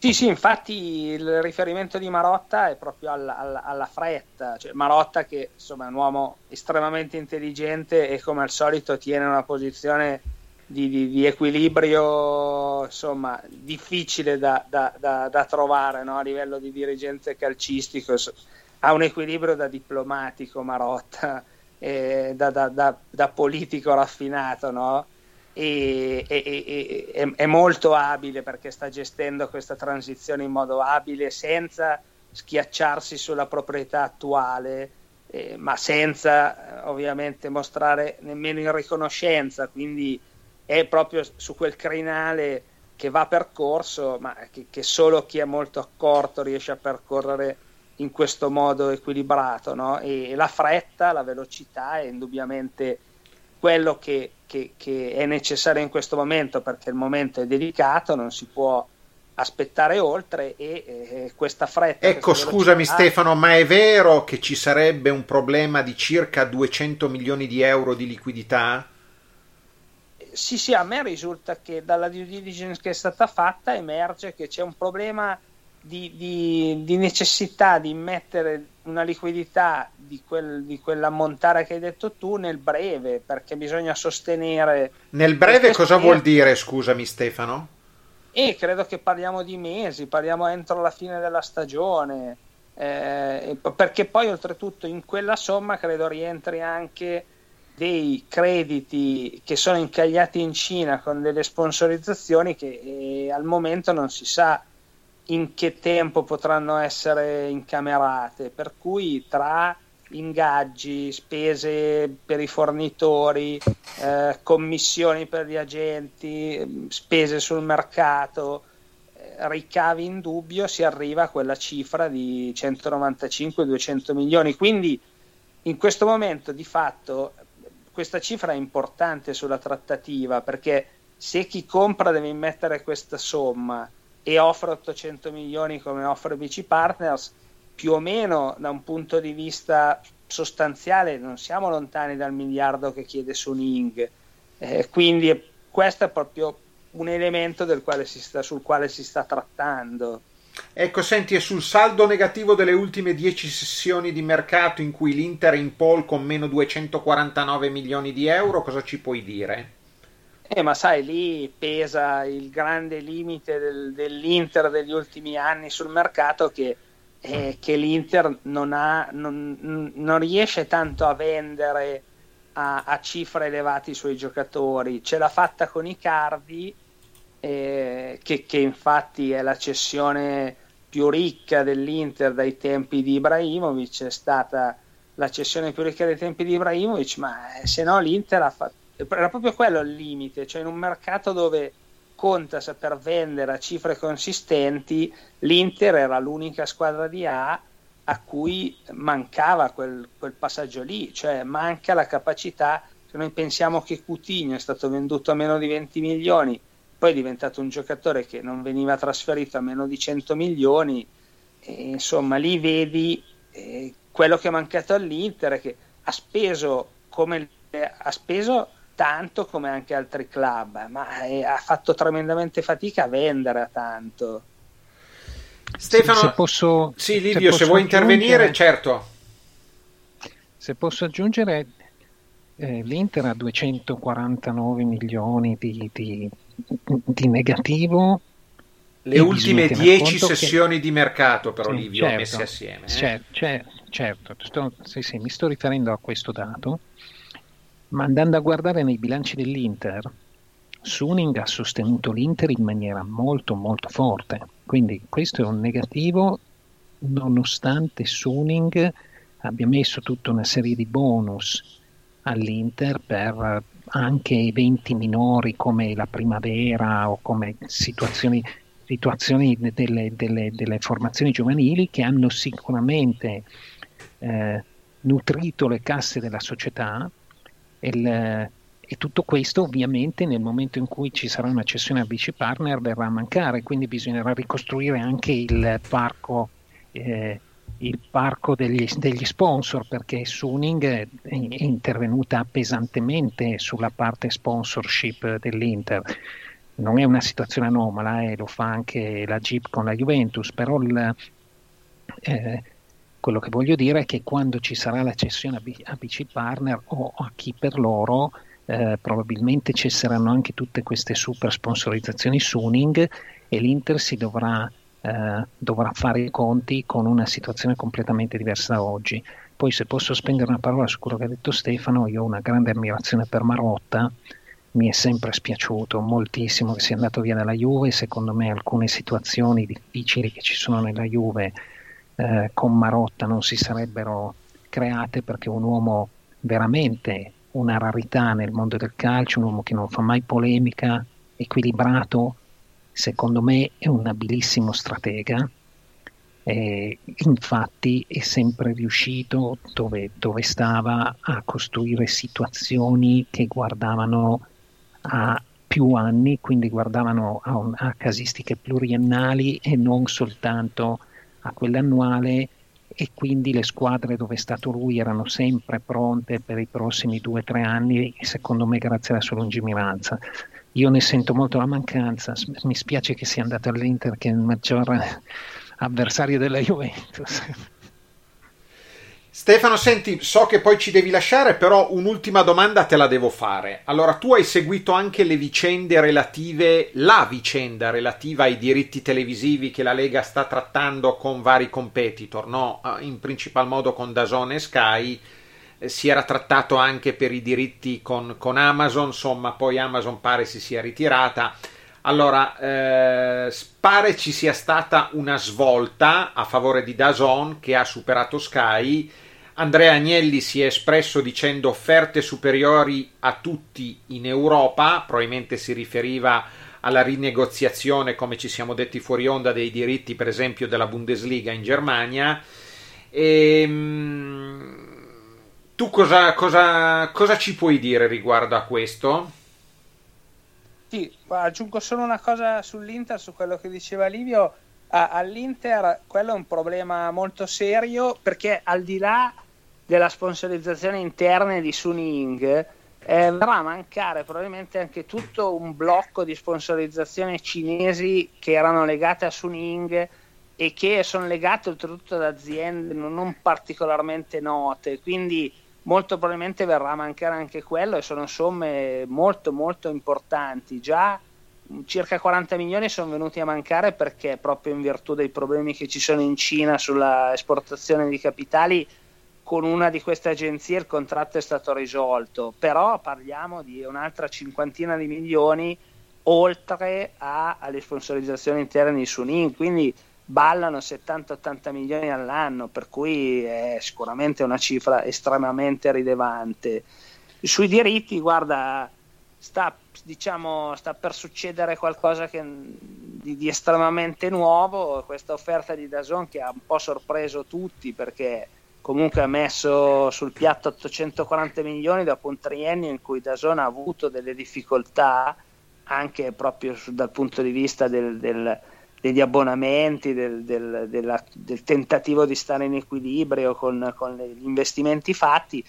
Sì, sì, infatti il riferimento di Marotta è proprio alla, alla, alla fretta, cioè, Marotta che insomma è un uomo estremamente intelligente e come al solito tiene una posizione di, di, di equilibrio insomma difficile da, da, da, da trovare no? a livello di dirigente calcistico, ha un equilibrio da diplomatico Marotta, eh, da, politico raffinato, no? E, e, e, è molto abile perché sta gestendo questa transizione in modo abile senza schiacciarsi sulla proprietà attuale eh, ma senza ovviamente mostrare nemmeno in riconoscenza quindi è proprio su quel crinale che va percorso ma che, che solo chi è molto accorto riesce a percorrere in questo modo equilibrato no? e la fretta, la velocità è indubbiamente quello che, che, che, è necessario in questo momento perché il momento è delicato, non si può aspettare oltre e, e questa fretta. Ecco, scusami Stefano, ma è vero che ci sarebbe un problema di circa 200 milioni di euro di liquidità? Sì, sì, a me risulta che dalla due diligence che è stata fatta emerge che c'è un problema di, di, di necessità di immettere una liquidità di, quel, di quell'ammontare che hai detto tu nel breve, perché bisogna sostenere... Nel breve cosa vuol dire, scusami Stefano? E credo che parliamo di mesi, parliamo entro la fine della stagione, eh, perché poi oltretutto in quella somma credo rientri anche dei crediti che sono incagliati in Cina con delle sponsorizzazioni che eh, al momento non si sa in che tempo potranno essere incamerate, per cui tra ingaggi, spese per i fornitori, eh, commissioni per gli agenti, spese sul mercato, eh, ricavi in dubbio, si arriva a quella cifra di 195-200 milioni. Quindi in questo momento di fatto questa cifra è importante sulla trattativa perché se chi compra deve immettere questa somma e offre 800 milioni come offre BC Partners, più o meno da un punto di vista sostanziale non siamo lontani dal miliardo che chiede Suning. Eh, quindi questo è proprio un elemento quale sta, sul quale si sta trattando. Ecco, senti, e sul saldo negativo delle ultime 10 sessioni di mercato in cui l'Inter è in pole con meno 249 milioni di euro, cosa ci puoi dire? Eh, ma sai, lì pesa il grande limite del, dell'Inter degli ultimi anni sul mercato che, eh, che l'Inter non, ha, non, non, riesce tanto a vendere a, a, cifre elevate i suoi giocatori. Ce l'ha fatta con i Cardi, eh, che, che infatti è la cessione più ricca dell'Inter dai tempi di Ibrahimovic, è stata la cessione più ricca dai tempi di Ibrahimovic, ma eh, se no l'Inter ha fatto era proprio quello il limite, cioè in un mercato dove conta saper vendere a cifre consistenti, l'Inter era l'unica squadra di A a cui mancava quel, quel passaggio lì, cioè manca la capacità, se noi pensiamo che Coutinho è stato venduto a meno di 20 milioni, poi è diventato un giocatore che non veniva trasferito a meno di 100 milioni, e, insomma lì vedi eh, quello che è mancato all'Inter, che ha speso come ha speso tanto come anche altri club, ma è, ha fatto tremendamente fatica a vendere a tanto. Stefano, se posso, sì, Livio, se, se vuoi intervenire, certo. Se posso aggiungere, eh, l'Inter ha 249 milioni di, di, di negativo. Le ultime 10 sessioni che... di mercato, però, sì, Livio, certo, messe assieme. Eh? Certo, certo sto, sì, sì, mi sto riferendo a questo dato ma andando a guardare nei bilanci dell'Inter, Suning ha sostenuto l'Inter in maniera molto molto forte, quindi questo è un negativo nonostante Suning abbia messo tutta una serie di bonus all'Inter per anche eventi minori come la primavera o come situazioni situazioni delle, delle, delle, formazioni giovanili che hanno sicuramente eh, nutrito le casse della società il, e, tutto questo ovviamente nel momento in cui ci sarà una cessione a BC Partner verrà a mancare, quindi bisognerà ricostruire anche il parco, eh, il parco degli, degli, sponsor perché Suning è, è intervenuta pesantemente sulla parte sponsorship dell'Inter. Non è una situazione anomala e eh, lo fa anche la Jeep con la Juventus, però il, eh, quello che voglio dire è che quando ci sarà la cessione a, BC Partner o a chi per loro, eh, probabilmente cesseranno anche tutte queste super sponsorizzazioni Suning e l'Inter si dovrà, eh, dovrà fare i conti con una situazione completamente diversa da oggi. Poi se posso spendere una parola su quello che ha detto Stefano, io ho una grande ammirazione per Marotta, mi è sempre spiaciuto moltissimo che sia andato via dalla Juve, secondo me alcune situazioni difficili che ci sono nella Juve eh, con Marotta non si sarebbero create perché un uomo veramente una rarità nel mondo del calcio, un uomo che non fa mai polemica, equilibrato, secondo me è un abilissimo stratega. E infatti è sempre riuscito dove, dove stava a costruire situazioni che guardavano a più anni, quindi guardavano a, un, a casistiche pluriennali e non soltanto a quella annuale e quindi le squadre dove è stato lui erano sempre pronte per i prossimi due o tre anni, secondo me grazie alla sua lungimiranza. Io ne sento molto la mancanza, mi spiace che sia andato all'Inter che è il maggior avversario della Juventus. Stefano, senti, so che poi ci devi lasciare, però un'ultima domanda te la devo fare. Allora, tu hai seguito anche le vicende relative, la vicenda relativa ai diritti televisivi che la Lega sta trattando con vari competitor, no? Ah, in principal modo con Dazone e Sky. Eh, si era trattato anche per i diritti con, con Amazon, insomma, poi Amazon pare si sia ritirata. Allora, eh, pare ci sia stata una svolta a favore di Dazon che ha superato Sky Andrea Agnelli si è espresso dicendo offerte superiori a tutti in Europa, probabilmente si riferiva alla rinegoziazione, come ci siamo detti fuori onda, dei diritti, per esempio, della Bundesliga in Germania. E, ehm, tu cosa, cosa, cosa ci puoi dire riguardo a questo? Sì, aggiungo solo una cosa sull'Inter, su quello che diceva Livio. all'Inter quello è un problema molto serio perché al di là della sponsorizzazione interna di Suning eh, verrà a mancare probabilmente anche tutto un blocco di sponsorizzazione cinesi che erano legate a Suning e che sono legate oltretutto ad aziende non particolarmente note quindi molto probabilmente verrà a mancare anche quello e sono somme molto molto importanti. Già circa 40 milioni sono venuti a mancare perché proprio in virtù dei problemi che ci sono in Cina sulla esportazione di capitali con una di queste agenzie il contratto è stato risolto, però parliamo di un'altra cinquantina di milioni oltre a, alle sponsorizzazioni interne di Sunin, quindi ballano 70-80 milioni all'anno, per cui è sicuramente una cifra estremamente rilevante. Sui diritti, guarda, sta, diciamo, sta per succedere qualcosa che, di, di, estremamente nuovo, questa offerta di Dazon che ha un po' sorpreso tutti perché comunque ha messo sul piatto 840 milioni dopo un triennio in cui Dazon ha avuto delle difficoltà anche proprio dal punto di vista del, del, degli abbonamenti, del, della, del, tentativo di stare in equilibrio con, con, gli investimenti fatti,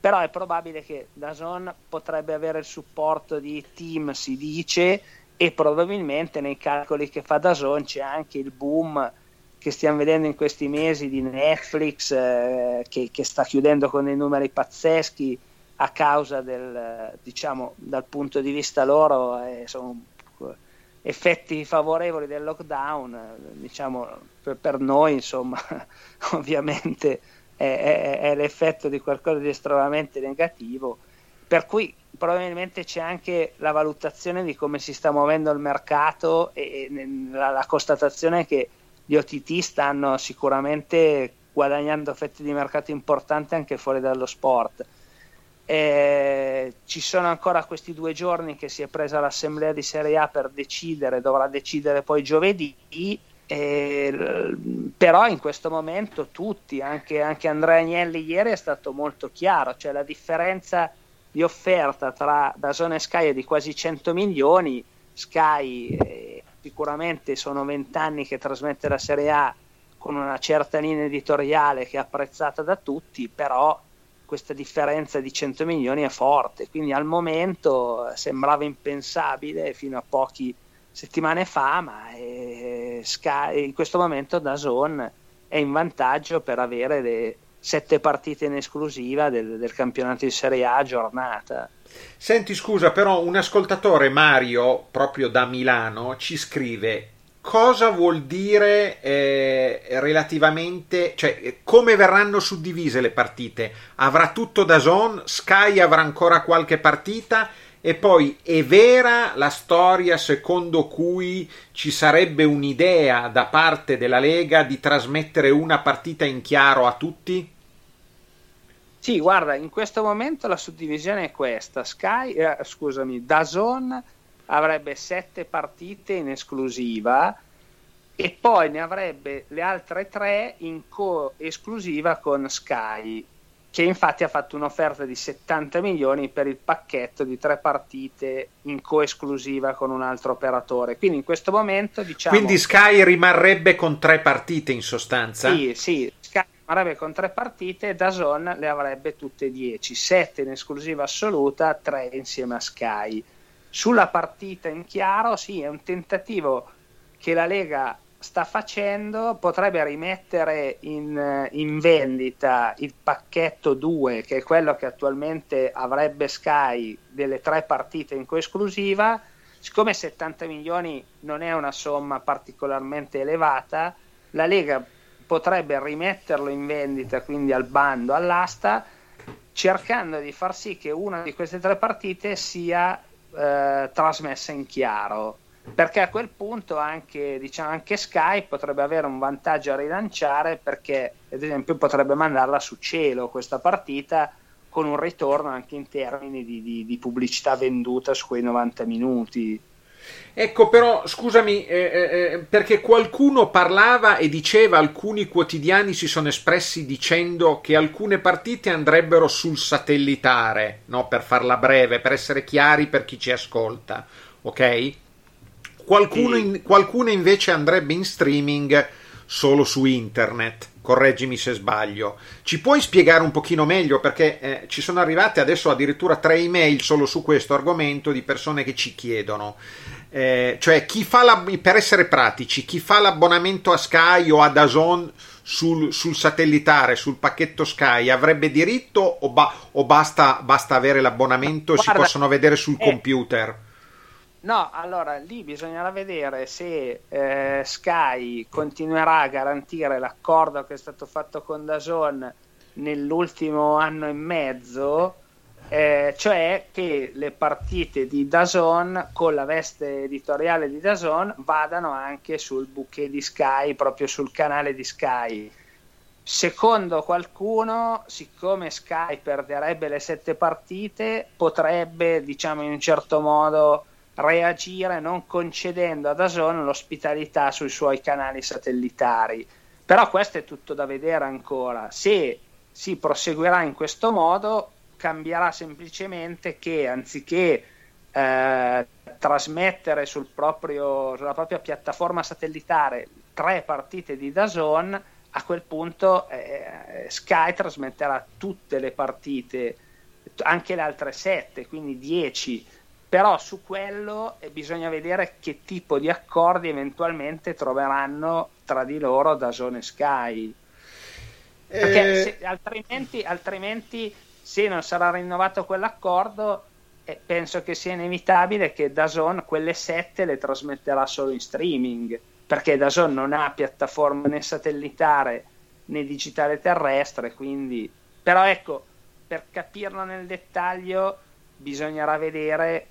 però è probabile che Dazon potrebbe avere il supporto di team, si dice, e probabilmente nei calcoli che fa Dazon c'è anche il boom che stiamo vedendo in questi mesi di Netflix eh, che, che, sta chiudendo con dei numeri pazzeschi a causa del, diciamo, dal punto di vista loro, eh, sono effetti favorevoli del lockdown, diciamo, per, per noi, insomma, ovviamente è, è, è, l'effetto di qualcosa di estremamente negativo, per cui probabilmente c'è anche la valutazione di come si sta muovendo il mercato e, e la, la constatazione che gli OTT stanno sicuramente guadagnando fette di mercato importanti anche fuori dallo sport. Eh, ci sono ancora questi due giorni che si è presa l'assemblea di Serie A per decidere, dovrà decidere poi giovedì. Eh, però in questo momento tutti, anche, anche Andrea Agnelli ieri è stato molto chiaro, cioè la differenza di offerta tra Dazone e Sky è di quasi 100 milioni, Sky eh, sicuramente sono 20 anni che trasmette la Serie A con una certa linea editoriale che è apprezzata da tutti, però questa differenza di 100 milioni è forte, quindi al momento sembrava impensabile fino a poche settimane fa, ma è, Sky, in questo momento Dazon è in vantaggio per avere le sette partite in esclusiva del, del campionato di Serie A a giornata. Senti, scusa, però un ascoltatore Mario, proprio da Milano, ci scrive cosa vuol dire eh, relativamente, cioè come verranno suddivise le partite? Avrà tutto da zone, Sky avrà ancora qualche partita e poi è vera la storia secondo cui ci sarebbe un'idea da parte della Lega di trasmettere una partita in chiaro a tutti? Sì, guarda, in questo momento la suddivisione è questa. Sky, eh, scusami, Dazon avrebbe sette partite in esclusiva e poi ne avrebbe le altre tre in co-esclusiva con Sky, che infatti ha fatto un'offerta di 70 milioni per il pacchetto di tre partite in co-esclusiva con un altro operatore. Quindi in questo momento diciamo... Quindi Sky rimarrebbe con tre partite in sostanza? Sì, sì, Sky rimarrebbe con tre partite, Dazon le avrebbe tutte e 10, 7 in esclusiva assoluta, 3 insieme a Sky. Sulla partita in chiaro, sì, è un tentativo che la Lega sta facendo potrebbe rimettere in, in, vendita il pacchetto 2 che è quello che attualmente avrebbe Sky delle tre partite in coesclusiva. Siccome 70 milioni non è una somma particolarmente elevata la Lega potrebbe rimetterlo in vendita quindi al bando all'asta cercando di far sì che una di queste tre partite sia eh, trasmessa in chiaro perché a quel punto anche, diciamo, anche Sky potrebbe avere un vantaggio a rilanciare perché ad esempio potrebbe mandarla su cielo questa partita con un ritorno anche in termini di, di, di pubblicità venduta su quei 90 minuti. Ecco, però scusami, eh, eh, eh, perché qualcuno parlava e diceva, alcuni quotidiani si sono espressi dicendo che alcune partite andrebbero sul satellitare, no? per farla breve, per essere chiari per chi ci ascolta, ok? Qualcuno, in, qualcuno invece andrebbe in streaming solo su internet. Correggimi se sbaglio. Ci puoi spiegare un pochino meglio perché eh, ci sono arrivate adesso addirittura tre email solo su questo argomento di persone che ci chiedono. Eh, cioè, chi fa la, per essere pratici, chi fa l'abbonamento a Sky o a Dazon sul, sul satellitare, sul pacchetto Sky, avrebbe diritto o, ba, o basta, basta, avere l'abbonamento e si possono vedere sul eh, computer? No, allora lì bisognerà vedere se eh, Sky continuerà a garantire l'accordo che è stato fatto con Dazon nell'ultimo anno e mezzo, eh, cioè che le partite di Dazon con la veste editoriale di Dazon vadano anche sul bouquet di Sky, proprio sul canale di Sky. Secondo qualcuno, siccome Sky perderebbe le sette partite, potrebbe, diciamo in un certo modo, reagire non concedendo a Dazon l'ospitalità sui suoi canali satellitari. Però questo è tutto da vedere ancora. Se si proseguirà in questo modo, cambierà semplicemente che anziché eh, trasmettere sul proprio, sulla propria piattaforma satellitare tre partite di Dazon, a quel punto eh, Sky trasmetterà tutte le partite, anche le altre sette, quindi dieci però su quello eh, bisogna vedere che tipo di accordi eventualmente troveranno tra di loro da Zone Sky. Perché eh... se, altrimenti, altrimenti, se non sarà rinnovato quell'accordo, eh, penso che sia inevitabile che Dazon quelle sette le trasmetterà solo in streaming, perché Dazon non ha piattaforma né satellitare né digitale terrestre, quindi... Però ecco, per capirlo nel dettaglio bisognerà vedere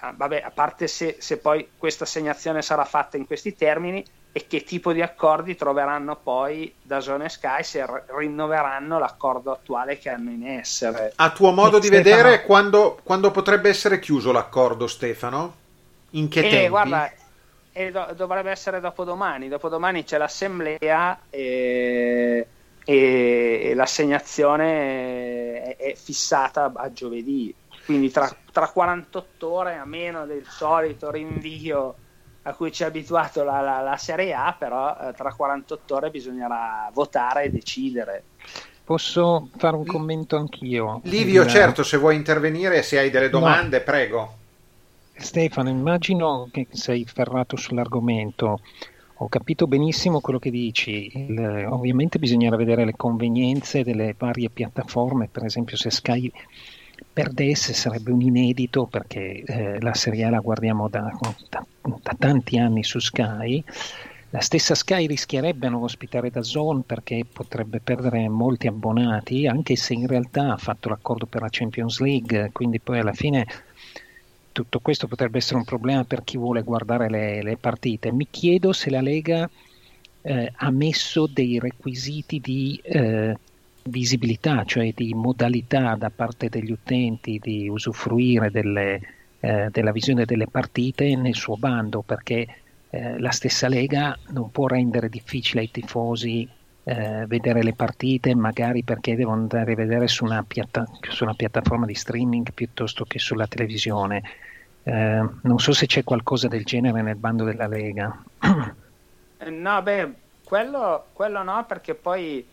Ah, vabbè, a parte se, se, poi questa assegnazione sarà fatta in questi termini, e che tipo di accordi troveranno poi da Zone Sky se r- rinnoveranno l'accordo attuale che hanno in essere. A tuo modo Eh, di Stefano- vedere, quando, quando potrebbe essere chiuso l'accordo, Stefano? In che Eh, tempi? guarda, eh, do- dovrebbe essere dopodomani. Dopodomani c'è l'assemblea e, e- e l'assegnazione è, è fissata a giovedì. Quindi tra, tra 48 ore, a meno del solito rinvio a cui ci ha abituato la, la- la Serie A, però eh, tra 48 ore bisognerà votare e decidere. Posso fare un commento anch'io? Livio, Il- certo, se vuoi intervenire, se hai delle domande, prego. Stefano, immagino che sei ferrato sull'argomento. Ho capito benissimo quello che dici. Il- ovviamente bisognerà vedere le convenienze delle varie piattaforme, per esempio se Sky perdesse sarebbe un inedito perché eh, la Serie A la guardiamo da, da- da tanti anni su Sky. La stessa Sky rischierebbe non ospitare da Zone perché potrebbe perdere molti abbonati, anche se in realtà ha fatto l'accordo per la Champions League, quindi poi alla fine tutto questo potrebbe essere un problema per chi vuole guardare le, le partite. Mi chiedo se la Lega eh, ha messo dei requisiti di eh, visibilità, cioè di modalità da parte degli utenti di usufruire delle, eh, della visione delle partite nel suo bando, perché eh, la stessa Lega non può rendere difficile ai tifosi eh, vedere le partite, magari perché devono andare a vedere su una, piatta- su una piattaforma di streaming piuttosto che sulla televisione. Eh, non so se c'è qualcosa del genere nel bando della Lega. Eh, No, beh, quello, quello no, perché poi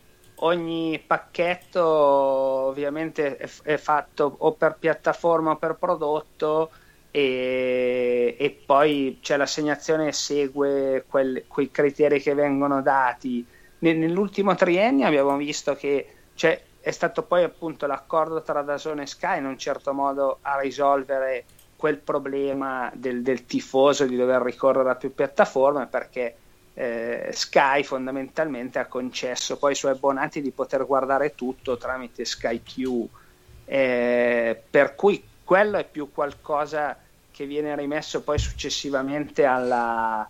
ogni pacchetto ovviamente è, è fatto o per piattaforma o per prodotto e, e poi c'è l'assegnazione segue quel- quei criteri che vengono dati. Ne- nell'ultimo triennio abbiamo visto che c'è, è stato poi appunto l'accordo tra Dazone e Sky in un certo modo a risolvere quel problema del, del tifoso di dover ricorrere a più piattaforme perché eh, Sky fondamentalmente ha concesso poi ai suoi abbonati di poter guardare tutto tramite Sky Q eh, per cui quello è più qualcosa che viene rimesso poi successivamente alla-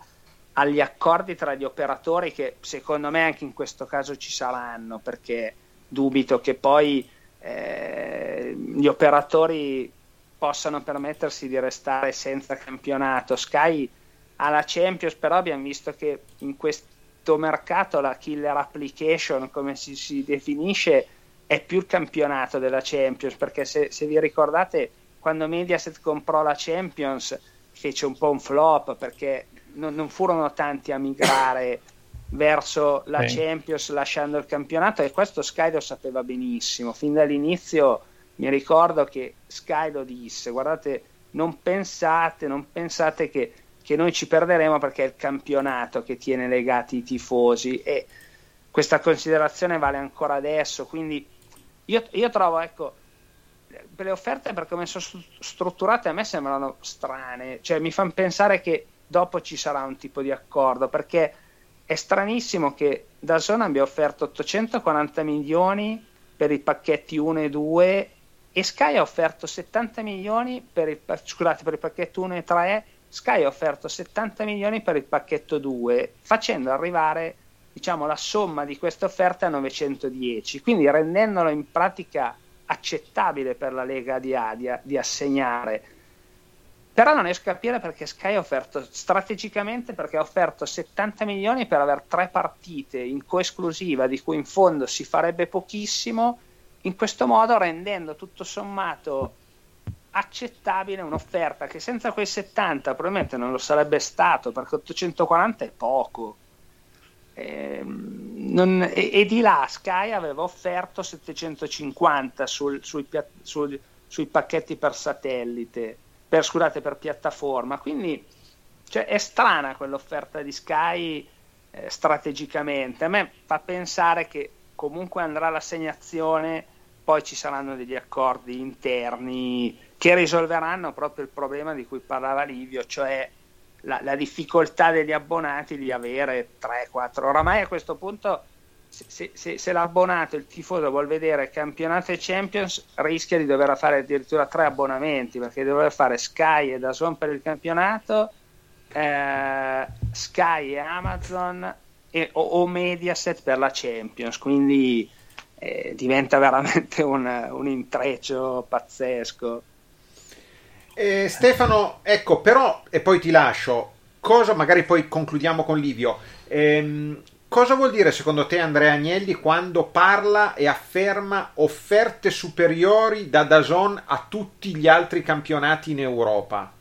agli accordi tra gli operatori che secondo me anche in questo caso ci saranno perché dubito che poi eh, gli operatori possano permettersi di restare senza campionato. Sky ha la Champions, però abbiamo visto che in questo mercato la killer application, come si, si definisce, è più il campionato della Champions, perché se, se vi ricordate quando Mediaset comprò la Champions fece un po' un flop perché non, non furono tanti a migrare verso la Sì. Champions lasciando il campionato e questo Sky lo sapeva benissimo. Fin dall'inizio mi ricordo che Sky lo disse, guardate, non pensate, non pensate che, che noi ci perderemo perché è il campionato che tiene legati i tifosi e questa considerazione vale ancora adesso, quindi io, io trovo, ecco, le offerte per come sono stru- strutturate a me sembrano strane, cioè mi fanno pensare che dopo ci sarà un tipo di accordo, perché è stranissimo che da Zona abbia offerto 840 milioni per i pacchetti 1 e 2 e Sky ha offerto 70 milioni per il, scusate, per il pacchetto 1 e 3, Sky ha offerto 70 milioni per il pacchetto 2, facendo arrivare diciamo, la somma di queste offerte a 910, quindi rendendolo in pratica accettabile per la Lega di Adia di assegnare. Però non riesco a capire perché Sky ha offerto strategicamente perché ha offerto 70 milioni per avere tre partite in coesclusiva di cui in fondo si farebbe pochissimo, in questo modo rendendo tutto sommato accettabile un'offerta che senza quei 70 probabilmente non lo sarebbe stato perché 840 è poco. Ehm, non- e, e di là Sky aveva offerto 750 sul- sui, sul- sui pacchetti per satellite, per, scusate, per piattaforma. Quindi cioè, è strana quell'offerta di Sky eh, strategicamente. A me fa pensare che comunque andrà l'assegnazione, poi ci saranno degli accordi interni che risolveranno proprio il problema di cui parlava Livio, cioè la, la difficoltà degli abbonati di avere 3-4. Oramai a questo punto, se, se- se- l'abbonato, il tifoso vuol vedere campionato e Champions, rischia di dover fare addirittura tre abbonamenti perché deve fare Sky e Dazon per il campionato eh, Sky e Amazon e, o, o, Mediaset per la Champions, quindi eh, diventa veramente un, un intreccio pazzesco. Eh, Stefano, ecco, però, e poi ti lascio, cosa, magari poi concludiamo con Livio, ehm, cosa vuol dire secondo te Andrea Agnelli quando parla e afferma offerte superiori da Dazon a tutti gli altri campionati in Europa?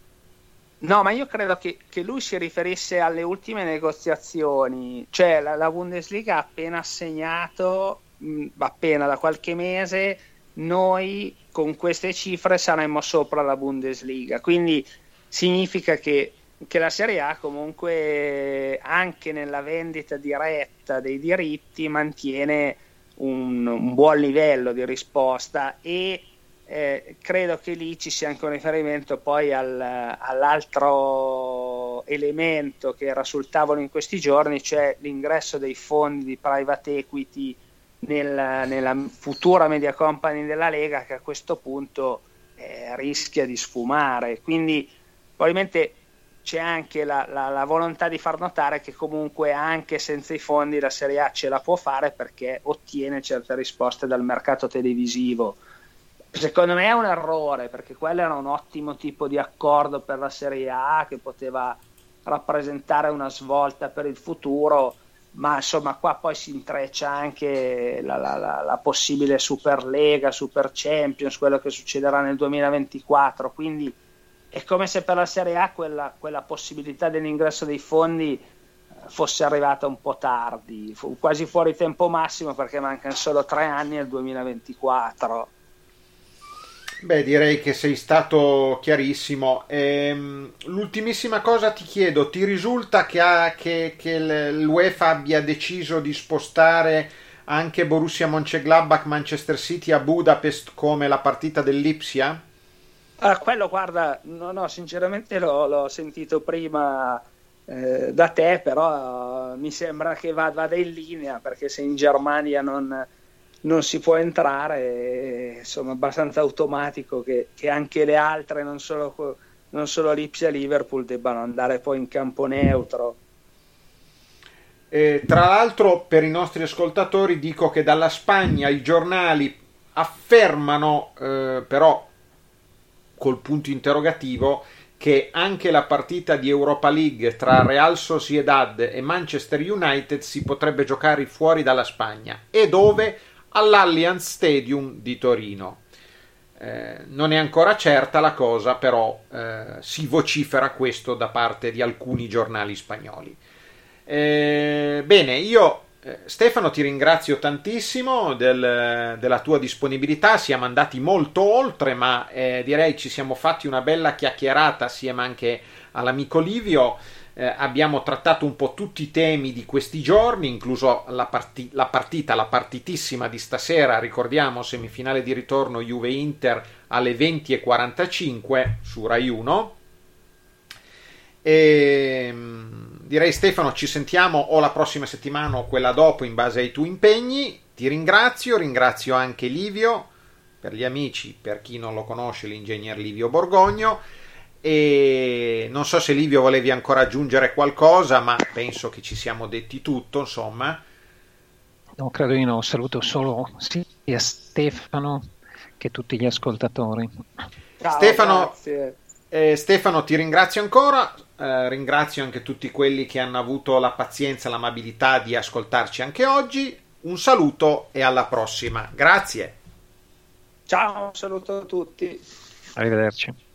No, ma io credo che, che, lui si riferisse alle ultime negoziazioni, cioè la, la Bundesliga ha appena assegnato, mh, appena da qualche mese, noi con queste cifre saremmo sopra la Bundesliga, quindi significa che, che la Serie A comunque anche nella vendita diretta dei diritti mantiene un, un buon livello di risposta e eh, credo che lì ci sia anche un riferimento poi al, all'altro elemento che era sul tavolo in questi giorni, cioè l'ingresso dei fondi di private equity nel, nella futura media company della Lega che a questo punto eh, rischia di sfumare. Quindi probabilmente c'è anche la, la, la, volontà di far notare che comunque anche senza i fondi la Serie A ce la può fare perché ottiene certe risposte dal mercato televisivo Secondo me è un errore perché quello era un ottimo tipo di accordo per la Serie A che poteva rappresentare una svolta per il futuro, ma insomma qua poi si intreccia anche la, la, la, la possibile Superlega, Super Champions, quello che succederà nel 2024, quindi è come se per la Serie A quella, quella possibilità dell'ingresso dei fondi eh, fosse arrivata un po' tardi, quasi fuori tempo massimo perché mancano solo tre anni al 2024 Beh, direi che sei stato chiarissimo. Ehm, l'ultimissima cosa ti chiedo, ti risulta che, ha, che, che l'UEFA abbia deciso di spostare anche Borussia Mönchengladbach Manchester City a Budapest come la partita dell'Ipsia? Ah, quello guarda, no, no, sinceramente l'ho, l'ho sentito prima eh, da te, però mi sembra che vada in linea perché se in Germania non non si può entrare, insomma abbastanza automatico che, che anche le altre, non solo, non solo Lipsia e Liverpool, debbano andare poi in campo neutro. Eh, tra l'altro per i nostri ascoltatori dico che dalla Spagna i giornali affermano, eh, però col punto interrogativo, che anche la partita di Europa League tra Real Sociedad e Manchester United si potrebbe giocare fuori dalla Spagna. E dove? all'Allianz Stadium di Torino. Eh, non è ancora certa la cosa, però eh, si vocifera questo da parte di alcuni giornali spagnoli. Eh, bene, io eh, Stefano ti ringrazio tantissimo del, della tua disponibilità, siamo andati molto oltre, ma eh, direi ci siamo fatti una bella chiacchierata assieme anche all'amico Livio eh, abbiamo trattato un po' tutti i temi di questi giorni, incluso la, parti- la, partita, la partitissima di stasera, ricordiamo semifinale di ritorno Juve-Inter alle 20.45 su Rai 1. E, ehm, direi Stefano ci sentiamo o la prossima settimana o quella dopo in base ai tuoi impegni. Ti ringrazio, ringrazio anche Livio, per gli amici, per chi non lo conosce, l'ingegner Livio Borgogno e non so se Livio volevi ancora aggiungere qualcosa, ma penso che ci siamo detti tutto, insomma. No, credo di no, saluto solo sia Stefano che tutti gli ascoltatori. Ciao, Stefano, eh, Stefano, ti ringrazio ancora, eh, ringrazio anche tutti quelli che hanno avuto la pazienza e l'amabilità di ascoltarci anche oggi. Un saluto e alla prossima. Grazie. Ciao, un saluto a tutti. Arrivederci.